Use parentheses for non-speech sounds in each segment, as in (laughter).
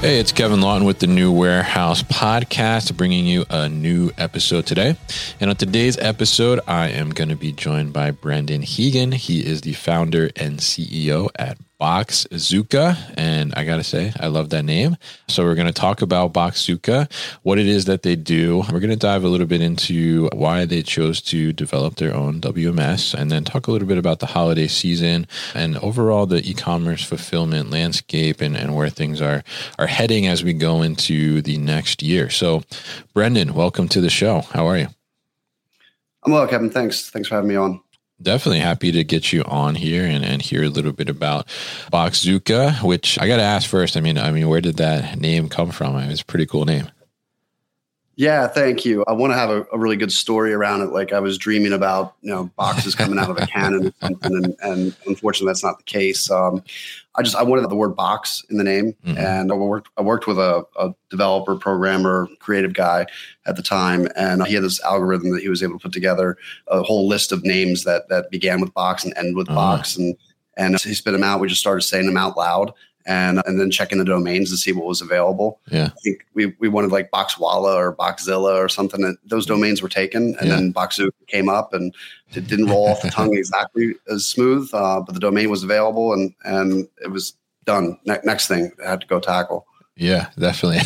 Hey, it's Kevin Lawton with the New Warehouse Podcast, bringing you a new episode today. And on today's episode, I am going to be joined by Brendan Heegan. He is the founder and CEO at Boxzooka. And I got to say, I love that name. So we're going to talk about Boxzooka, what it is that they do. We're going to dive a little bit into why they chose to develop their own WMS and then talk a little bit about the holiday season and overall the e-commerce fulfillment landscape and, and where things are, are heading as we go into the next year. So Brendan, welcome to the show. How are you? I'm well, Kevin. Thanks. Thanks for having me on. Definitely happy to get you on here and, and hear a little bit about Boxzooka, which I got to ask first. I mean, I mean, where did that name come from? I mean, it's a pretty cool name. Yeah, thank you. I want to have a, a, really good story around it. Like I was dreaming about, you know, boxes coming out of a cannon, and, and, unfortunately, that's not the case. Um, I just I wanted the word box in the name, mm-hmm. and I worked I worked with a, a, developer, programmer, creative guy at the time, and he had this algorithm that he was able to put together a whole list of names that that began with box and end with uh-huh. box, and and he spit them out. We just started saying them out loud, and and then checking the domains to see what was available. Yeah, I think we we wanted like Boxwalla or Boxzilla or something. And those domains were taken, and yeah. then Boxzooka came up, and it didn't roll off the tongue (laughs) exactly as smooth, uh, but the domain was available, and and it was done. Ne- next thing I had to go tackle. Yeah, definitely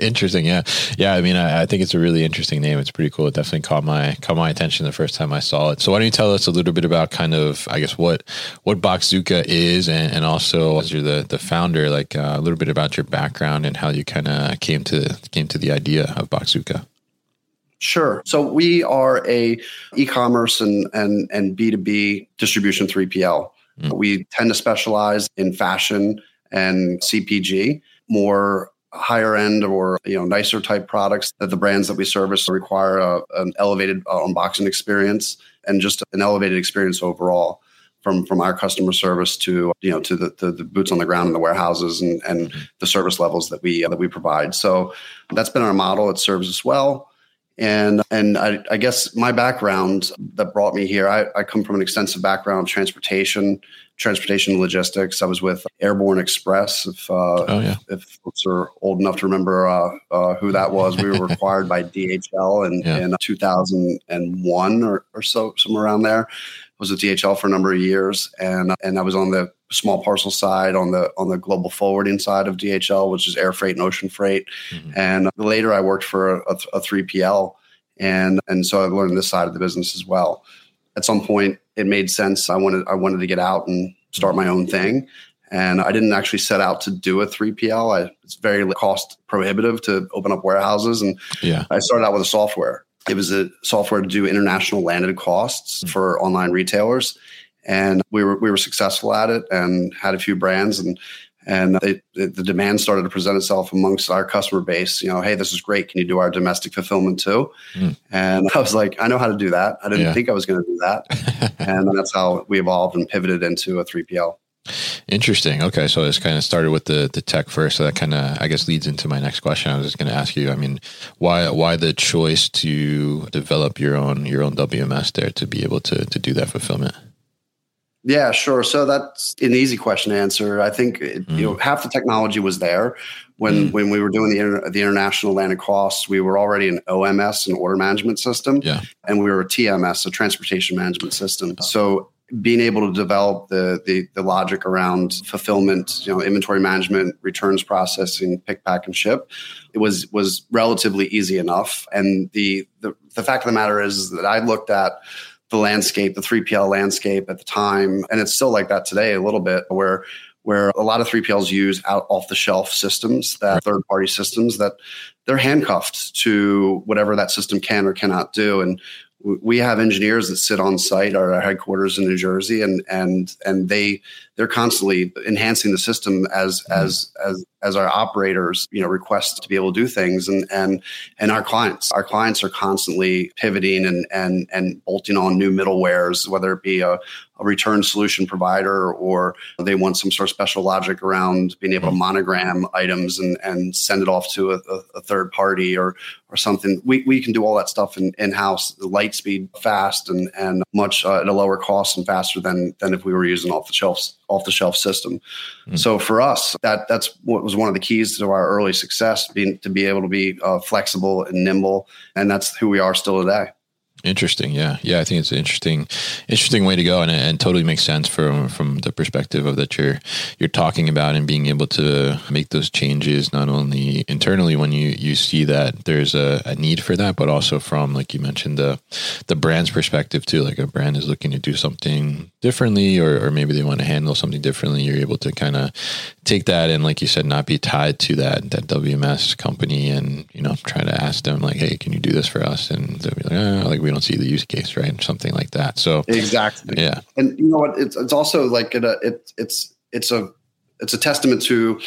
(laughs) interesting. Yeah, yeah. I mean, I, I, think it's a really interesting name. It's pretty cool. It definitely caught my caught my attention the first time I saw it. So, why don't you tell us a little bit about kind of, I guess, what what Boxzooka is, and, and also as you're the the founder, like uh, a little bit about your background and how you kind of came to came to the idea of Boxzooka. Sure. So we are a e-commerce and and and B2B distribution 3PL. Mm. We tend to specialize in fashion and CPG more higher end or you know nicer type products that the brands that we service require a, an elevated uh, unboxing experience and just an elevated experience overall from from our customer service to you know to the, to the boots on the ground in the warehouses and and mm-hmm. the service levels that we uh, that we provide. So that's been our model. It serves us well. And and I, I, guess my background that brought me here, I, I, come from an extensive background of transportation, transportation logistics. I was with Airborne Express. If uh, oh, yeah. if folks are old enough to remember uh, uh, who that was, we were acquired by DHL in, yeah. in 2001 or, or so, somewhere around there. I was with DHL for a number of years, and and I was on the small parcel side, on the on the global forwarding side of DHL, which is air freight and ocean freight. Mm-hmm. And later, I worked for a three PL, and and so I learned this side of the business as well. At some point, it made sense. I wanted I wanted to get out and start my own thing. And I didn't actually set out to do a 3PL. I, it's very cost prohibitive to open up warehouses. And yeah. I started out with a software. It was a software to do international landed costs mm-hmm. for online retailers and we were we were successful at it and had a few brands and and they, the demand started to present itself amongst our customer base. You know, hey, this is great. Can you do our domestic fulfillment too? Mm. And (laughs) I was like, I know how to do that. I didn't yeah. think I was going to do that, (laughs) and that's how we evolved and pivoted into a three PL. Interesting. Okay, so it's kind of started with the the tech first. So that kind of, I guess, leads into my next question. I was just going to ask you. I mean, why why the choice to develop your own your own WMS there to be able to to do that fulfillment? Yeah, sure. So that's an easy question to answer. I think mm. you know half the technology was there when mm. when we were doing the inter- the international landed costs. We were already an OMS, an order management system, yeah. and we were a TMS, a transportation management system. So being able to develop the, the the logic around fulfillment, you know, inventory management, returns processing, pick, pack, and ship, it was was relatively easy enough. And the the, the fact of the matter is that I looked at the landscape, the 3PL landscape at the time, and it's still like that today a little bit, where where a lot of 3PLs use out off the shelf systems, that third party systems that they're handcuffed to whatever that system can or cannot do. And we have engineers that sit on site at our headquarters in New Jersey, and and and they they're constantly enhancing the system as mm-hmm. as as as our operators you know request to be able to do things, and and and our clients our clients are constantly pivoting and and and bolting on new middlewares, whether it be a, a return solution provider or they want some sort of special logic around being able to mm-hmm. monogram items and and send it off to a, a third party or or something. We, we can do all that stuff in, in house, the light speed, fast, and and much uh, at a lower cost and faster than than if we were using off the shelves off the shelf system. Mm. So for us, that that's what was one of the keys to our early success, being to be able to be uh, flexible and nimble, and that's who we are still today. Interesting. Yeah. Yeah. I think it's an interesting, interesting way to go. And, and totally makes sense from, from the perspective of that you're, you're talking about and being able to make those changes, not only internally when you, you see that there's a, a need for that, but also from, like you mentioned, the, the brand's perspective too. Like a brand is looking to do something differently, or, or maybe they want to handle something differently. You're able to kind of take that and, like you said, not be tied to that, that WMS company and, you know, try to ask them like, Hey, can you do this for us? And they'll be like, oh, like we don't see the use case, right? Something like that. So exactly, yeah. And you know what? It's it's also like a, uh, it, it's it's a it's a testament to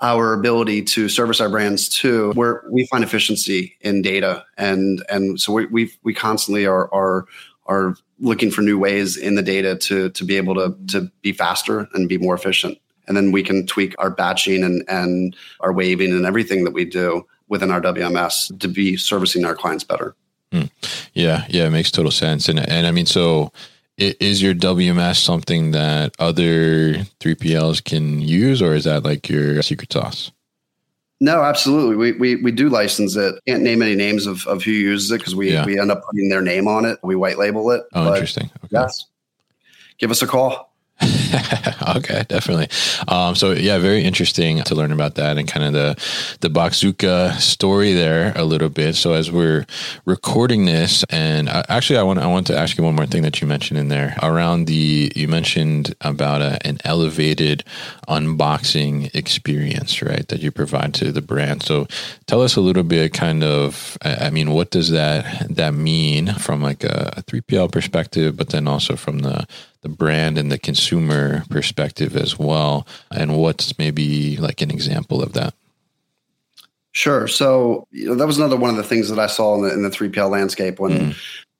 our ability to service our brands too, where we find efficiency in data, and and so we we we constantly are are are looking for new ways in the data to to be able to to be faster and be more efficient. And then we can tweak our batching and and our waving and everything that we do within our WMS to be servicing our clients better. Hmm. Yeah, yeah, it makes total sense. And and I mean, so is your WMS something that other 3PLs can use, or is that like your secret sauce? No, absolutely. We, we we do license it. Can't name any names of, of who uses it because we, yeah. we end up putting their name on it. We white label it. Oh, interesting. Okay. Yes. Give us a call. (laughs) okay, definitely. Um, so yeah, very interesting to learn about that and kind of the the Boxzooka story there a little bit. So as we're recording this, and I, actually, I want I want to ask you one more thing that you mentioned in there around the you mentioned about a, an elevated unboxing experience, right? That you provide to the brand. So tell us a little bit, kind of. I mean, what does that that mean from like a three PL perspective, but then also from the the brand and the consumer perspective as well and what's maybe like an example of that sure so you know that was another one of the things that i saw in the, in the 3pl landscape when mm.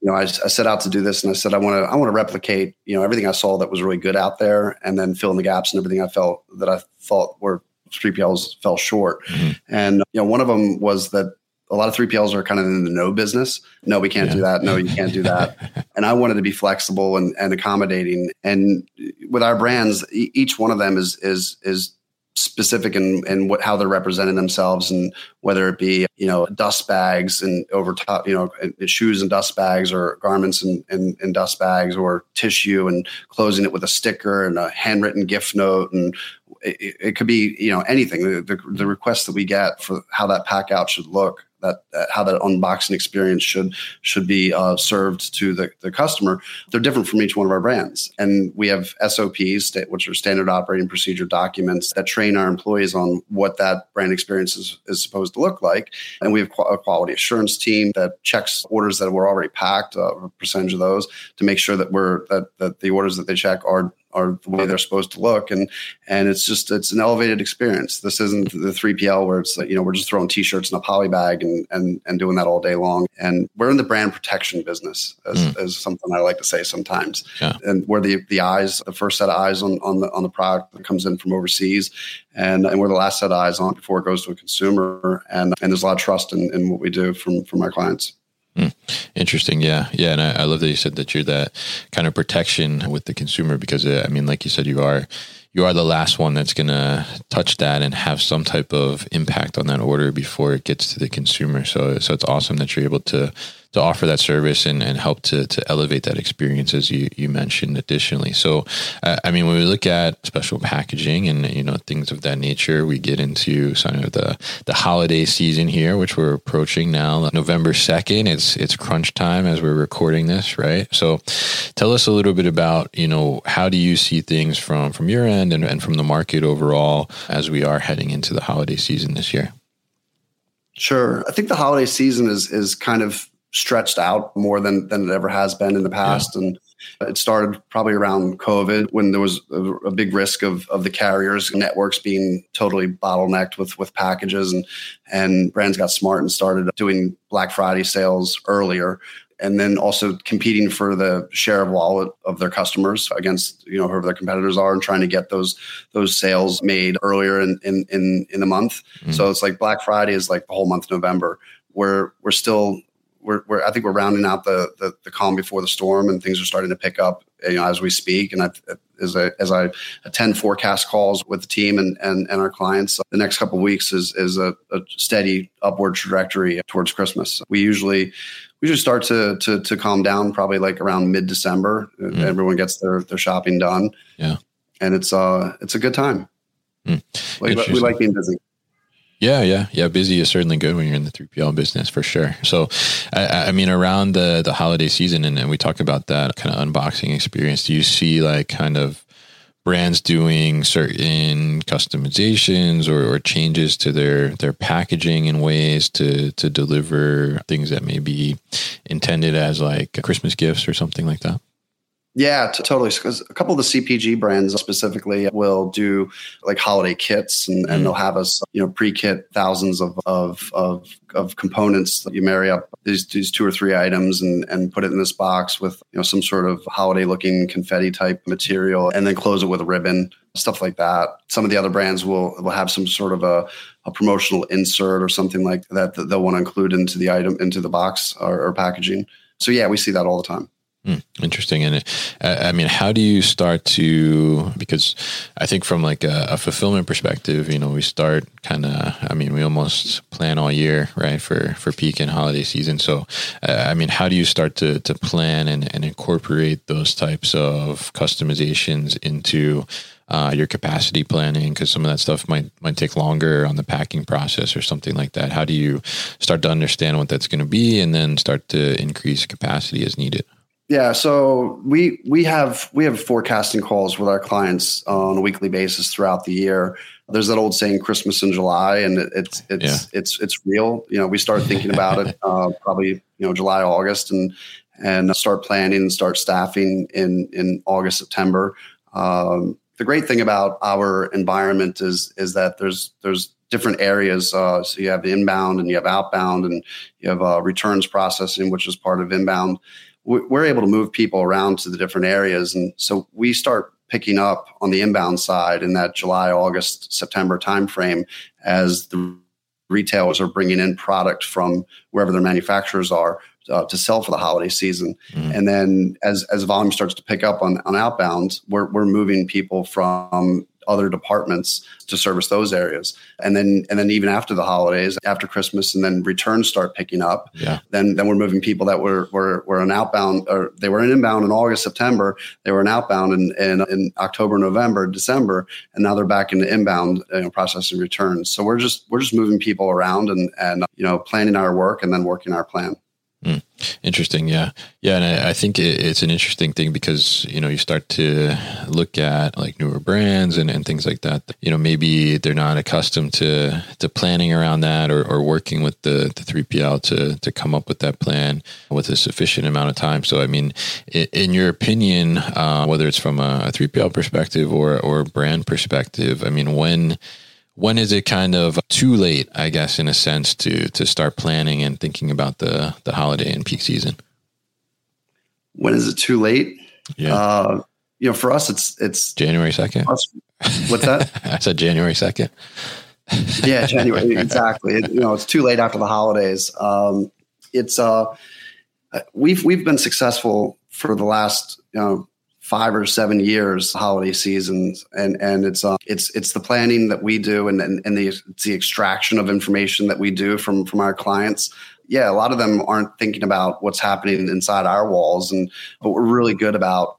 you know I, I, set out to do this and i said i want to i want to replicate you know everything i saw that was really good out there and then fill in the gaps and everything i felt that i thought were 3pls fell short mm-hmm. and you know one of them was that a lot of 3PLs are kind of in the no business. No, we can't yeah. do that. No, you can't do that. (laughs) and I wanted to be flexible and, and accommodating. And with our brands, each one of them is is is specific in, in what how they're representing themselves and whether it be you know dust bags and over top you know shoes and dust bags or garments and, and, and dust bags or tissue and closing it with a sticker and a handwritten gift note and it, it could be you know anything. The, the, the requests that we get for how that pack out should look that how that unboxing experience should should be uh, served to the, the customer they're different from each one of our brands. And we have sops which are standard operating procedure documents that train our employees on what that brand experience is, is supposed to look like. And we have a quality assurance team that checks orders that were already packed uh, a percentage of those to make sure that we're that, that the orders that they check are are the way they're supposed to look. And and it's just it's an elevated experience. This isn't the 3pl where it's like you know we're just throwing t-shirts in a poly bag and and and doing that all day long. And we're in the brand protection business as, mm. as something i like to say sometimes. Yeah. and we're the the eyes the first set of eyes on on the on the product that comes in from overseas. And and we're the last set of eyes on before it goes to a consumer. And and there's a lot of trust in, in what we do from from our clients Mm, interesting. Yeah. Yeah. And I, I, love that you said that you're that kind of protection with the consumer because, uh, I mean, like you said, you are, you are the last one that's going to touch that and have some type of impact on that order before it gets to the consumer. So, so it's awesome that you're able to, to offer that service and, and help to, to elevate that experience as you, you mentioned additionally. So, uh, I mean, when we look at special packaging and, you know, things of that nature, we get into some of the, the holiday season here, which we're approaching now, November 2nd. It's, it's crunch time as we're recording this, right? So tell us a little bit about, you know, how do you see things from, from your end and, and from the market overall as we are heading into the holiday season this year? Sure. I think the holiday season is is kind of stretched out more than than it ever has been in the past, yeah. and it started probably around COVID when there was a, a, big risk of of the carriers networks being totally bottlenecked with with packages, and and brands got smart and started doing Black Friday sales earlier and then also competing for the share of wallet of their customers against you know whoever their competitors are and trying to get those those sales made earlier in in in, in the month mm-hmm. so it's like black friday is like the whole month of november we're we're still we're, we're, I think we're rounding out the, the, the calm before the storm, and things are starting to pick up you know, as we speak. And I, as I as I attend forecast calls with the team and and, and our clients, the next couple of weeks is is a, a, steady upward trajectory towards Christmas. We usually we just start to to to calm down probably like around mid December. Mm. Everyone gets their their shopping done. Yeah, and it's uh it's a good time. Mm. We, we like being busy. Yeah, yeah, yeah. Busy is certainly good when you're in the 3PL business for sure. So, I, I mean, around the the holiday season, and, and we talk about that kind of unboxing experience. Do you see like kind of brands doing certain customizations or, or, changes to their their packaging in ways to to deliver things that may be intended as like Christmas gifts or something like that? Yeah, t- totally. Because a couple of the CPG brands specifically will do like holiday kits, and, and mm. they'll have us, you know, pre-kit thousands of of of, of components that you marry up these these two or three items and and put it in this box with you know some sort of holiday-looking confetti type material, and then close it with a ribbon, stuff like that. Some of the other brands will will have some sort of a a promotional insert or something like that that they'll want to include into the item into the box or, or packaging. So yeah, we see that all the time. Hmm, interesting. And uh, I mean, how do you start to, because I think from like a, a fulfillment perspective, you know, we start kind of, I mean, we almost plan all year, right. For, for peak and holiday season. So, uh, I mean, how do you start to, to plan and, and incorporate those types of customizations into uh, your capacity planning because some of that stuff might might take longer on the packing process or something like that. How do you start to understand what that's going to be and then start to increase capacity as needed? Yeah, so we we have we have forecasting calls with our clients on a weekly basis throughout the year. There's that old saying, "Christmas in July," and it, it's it's yeah. it's it's real. You know, we start thinking about it uh, probably you know July, August, and and start planning and start staffing in in August, September. Um, the great thing about our environment is is that there's there's different areas. Uh, so you have inbound and you have outbound, and you have uh, returns processing, which is part of inbound we're able to move people around to the different areas. And so we start picking up on the inbound side in that July, August, September timeframe as the retailers are bringing in product from wherever their manufacturers are uh, to sell for the holiday season. Mm. And then as as volume starts to pick up on on outbound, we're we're moving people from other departments to service those areas. And then and then even after the holidays, after Christmas, and then returns start picking up. Yeah. Then then we're moving people that were were were an outbound or they were an inbound in August, September. They were an outbound in in, in October, November, December, and now they're back in the inbound you know, processing returns. So we're just we're just moving people around and and you know planning our work and then working our plan. Mm, interesting. Yeah. Yeah. And I, I think it, it's an interesting thing because, you know, you start to look at like newer brands and, and things like that. You know, maybe they're not accustomed to, to planning around that or, or working with the, the 3PL to, to come up with that plan with a sufficient amount of time. So, I mean, in, in your opinion, uh, whether it's from a 3PL perspective or, or brand perspective, I mean, when, when is it kind of too late, I guess, in a sense, to to start planning and thinking about the the holiday and peak season? When is it too late? Yeah. Uh, you know, for us, it's it's January second. What's that? (laughs) I said January second. (laughs) yeah, January exactly. It, you know, it's too late after the holidays. Um, it's uh, we've we've been successful for the last you know five or seven years holiday seasons and and it's uh, it's it's the planning that we do and and, and the it's the extraction of information that we do from from our clients yeah a lot of them aren't thinking about what's happening inside our walls and but we're really good about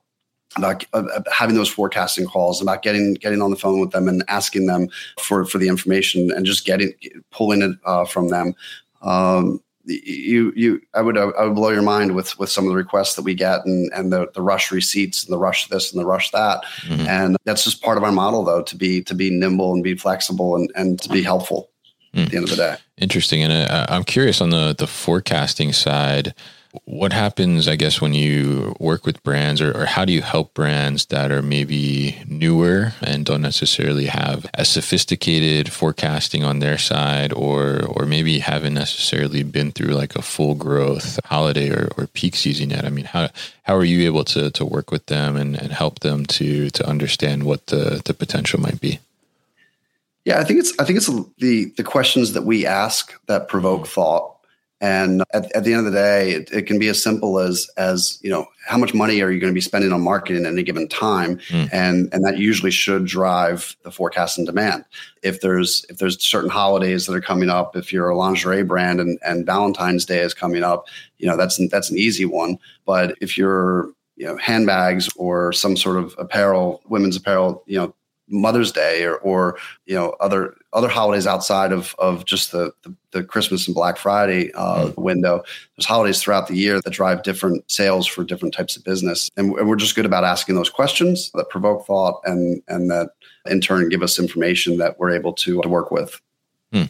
about uh, having those forecasting calls, about getting getting on the phone with them and asking them for for the information and just getting pulling it uh, from them. Um, you you I would I would blow your mind with with some of the requests that we get and and the the rush receipts and the rush this and the rush that mm-hmm. and that's just part of our model though to be to be nimble and be flexible and and to be helpful mm. at the end of the day. Interesting, and uh, I'm curious on the the forecasting side what happens, I guess, when you work with brands, or, or, how do you help brands that are maybe newer and don't necessarily have as sophisticated forecasting on their side, or or maybe haven't necessarily been through like a full growth holiday or, or peak season yet? I mean, how how are you able to to work with them and, and help them to to understand what the the potential might be? Yeah, I think it's I think it's the the questions that we ask that provoke thought and at, at, the end of the day, it, it, can be as simple as as you know how much money are you going to be spending on marketing at any given time, mm. and and that usually should drive the forecast and demand. If there's if there's certain holidays that are coming up, if you're a lingerie brand and and Valentine's Day is coming up, you know that's that's an easy one. But if you're you know handbags or some sort of apparel, women's apparel, you know Mother's Day or, or you know other other holidays outside of of just the the, the Christmas and Black Friday uh, mm. window. There's holidays throughout the year that drive different sales for different types of business, and we're just good about asking those questions that provoke thought and and that in turn give us information that we're able to, to work with. Hmm.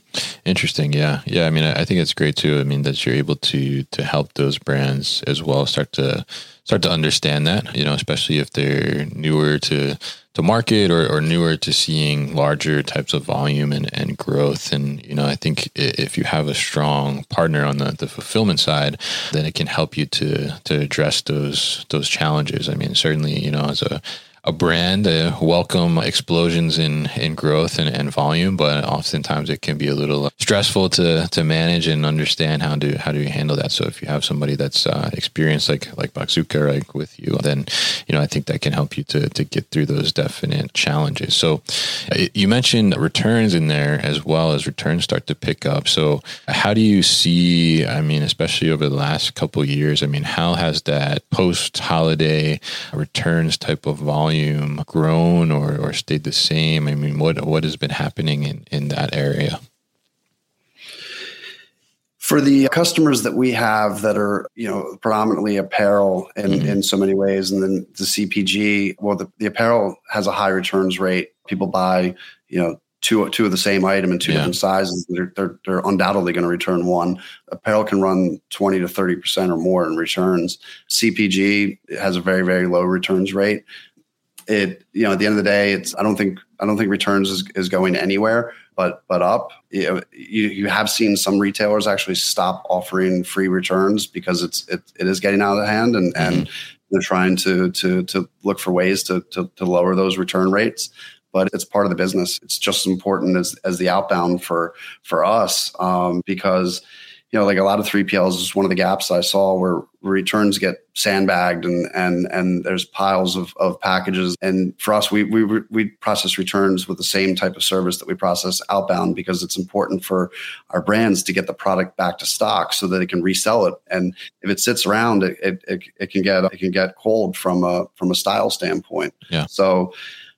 Interesting. Yeah. Yeah. I mean, I think it's great too. I mean, that you're able to to help those brands as well start to start to understand that, you know, especially if they're newer to to market or, or newer to seeing larger types of volume and, and growth. And, you know, I think if you have a strong partner on the, the fulfillment side, then it can help you to to address those those challenges. I mean, certainly, you know, as a a brand, uh, welcome explosions in, in growth and, and volume, but oftentimes it can be a little stressful to, to manage and understand how to how do you handle that. So if you have somebody that's uh, experienced like like Boxzooka like with you, then you know I think that can help you to to get through those definite challenges. So uh, you mentioned returns in there as well as returns start to pick up. So how do you see? I mean, especially over the last couple years, I mean, how has that post holiday returns type of volume volume grown or, or stayed the same? I mean, what what has been happening in, in that area? For the customers that we have that are, you know, predominantly apparel in, mm-hmm. in so many ways, and then the CPG, well, the, the apparel has a high returns rate. People buy, you know, two two of the same item in two yeah. different sizes, they're, they're, they're undoubtedly going to return one. Apparel can run twenty to thirty percent or more in returns. CPG has a very very low returns rate it you know at the end of the day it's i don't think i don't think returns is, is going anywhere but but up. You, know, you, you have seen some retailers actually stop offering free returns because it's it, it is getting out of hand and mm-hmm. and they're trying to to to look for ways to, to to lower those return rates. But it's part of the business. It's just as important as as the outbound for for us um, because you know, like a lot of 3PLs is one of the gaps I saw where returns get sandbagged and and and there's piles of, of packages. And for us, we we we process returns with the same type of service that we process outbound because it's important for our brands to get the product back to stock so that they can resell it. And if it sits around, it it, it, it can get it can get cold from a from a style standpoint. Yeah. So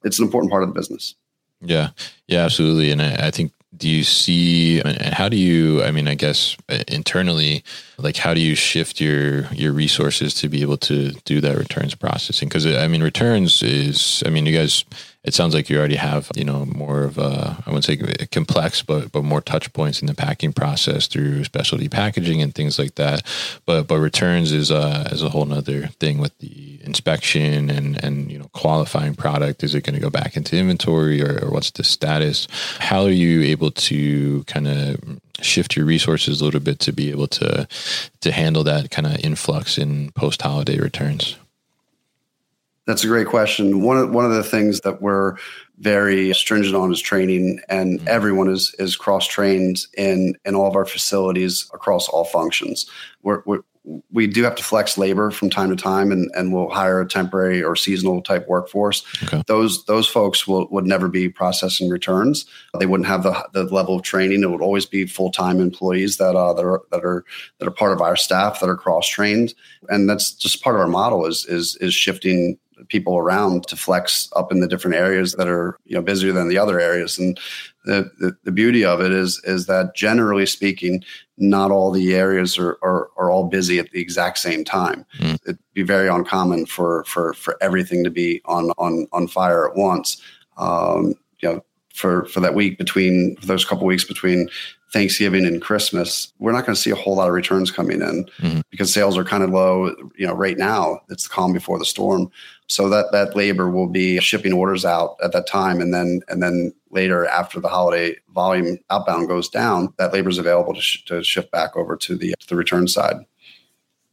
it's an important part of the business. Yeah, yeah, absolutely. And I, I think do you see and how do you i mean i guess uh, internally like how do you shift your your resources to be able to do that returns processing? Because i mean returns is i mean you guys it sounds like you already have you know more of a i wouldn't say complex but but more touch points in the packing process through specialty packaging and things like that. But but returns is a is a whole nother thing with the inspection and and you know qualifying product. Is it going to go back into inventory or, or what's the status? How are you able to kind of shift your resources a little bit to be able to to handle that kind of influx in post holiday returns that's a great question. One of one of the things that we're very stringent on is training, and mm-hmm. everyone is is cross trained in in all of our facilities across all functions. We're, we're we do have to flex labor from time to time, and, and we'll hire a temporary or seasonal type workforce. Okay. Those those folks will would never be processing returns. They wouldn't have the, the level of training. It would always be full time employees that uh, that are that are that are part of our staff that are cross trained, and that's just part of our model is is is shifting people around to flex up in the different areas that are you know busier than the other areas and the, the, the, beauty of it is is that generally speaking not all the areas are, are, are all busy at the exact same time mm. it'd be very uncommon for for for everything to be on on on fire at once um, you know for for that week between those couple weeks between Thanksgiving and Christmas, we're not going to see a whole lot of returns coming in mm-hmm. because sales are kind of low. You know, right now it's the calm before the storm. So that that labor will be shipping orders out at that time, and then and then later after the holiday volume outbound goes down, that labor is available to, sh- to shift back over to the to the return side.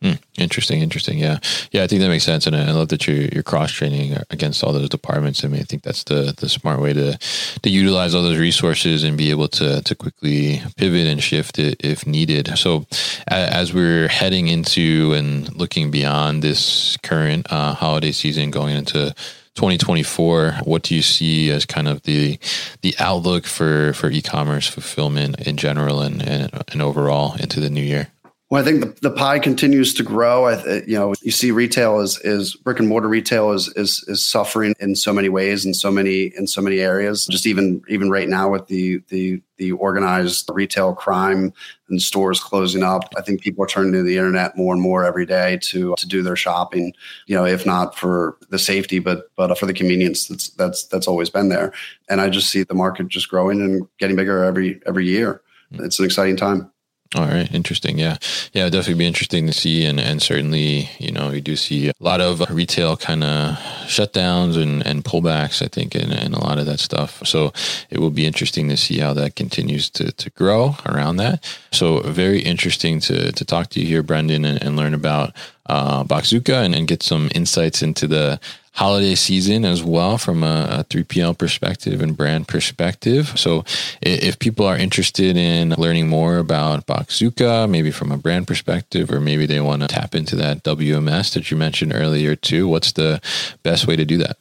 Mm, interesting, interesting. Yeah, yeah. I think that makes sense, and I love that you're you're cross training against all those departments. I mean, I think that's the the smart way to to utilize all those resources and be able to to quickly pivot and shift it if needed. So, as we're heading into and looking beyond this current uh, holiday season, going into 2024 what do you see as kind of the the outlook for for e-commerce fulfillment in general and and, and overall into the new year well, I think the, the pie continues to grow. I, uh, you know, you see retail is is brick and mortar retail is is is suffering in so many ways in so many in so many areas. Just even even right now with the the the organized retail crime and stores closing up, I think people are turning to the internet more and more every day to to do their shopping. You know, if not for the safety, but but for the convenience that's that's that's always been there. And I just see the market just growing and getting bigger every every year. Hmm. It's an exciting time. All right, interesting. Yeah, yeah, definitely be interesting to see, and and certainly, you know, we do see a lot of retail kind of shutdowns and and pullbacks. I think, and, and a lot of that stuff. So it will be interesting to see how that continues to to grow around that. So very interesting to to talk to you here, Brendan, and, and learn about uh, Boxzooka and, and get some insights into the holiday season as well from a, a 3PL perspective and brand perspective. So if people are interested in learning more about Boxzooka, maybe from a brand perspective, or maybe they want to tap into that WMS that you mentioned earlier too, what's the best way to do that?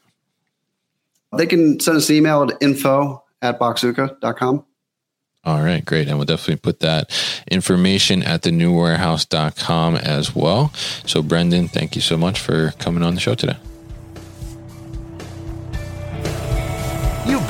They can send us an email at info at boxzooka.com. All right, great. And we'll definitely put that information at the newwarehouse.com as well. So, Brendan, thank you so much for coming on the show today.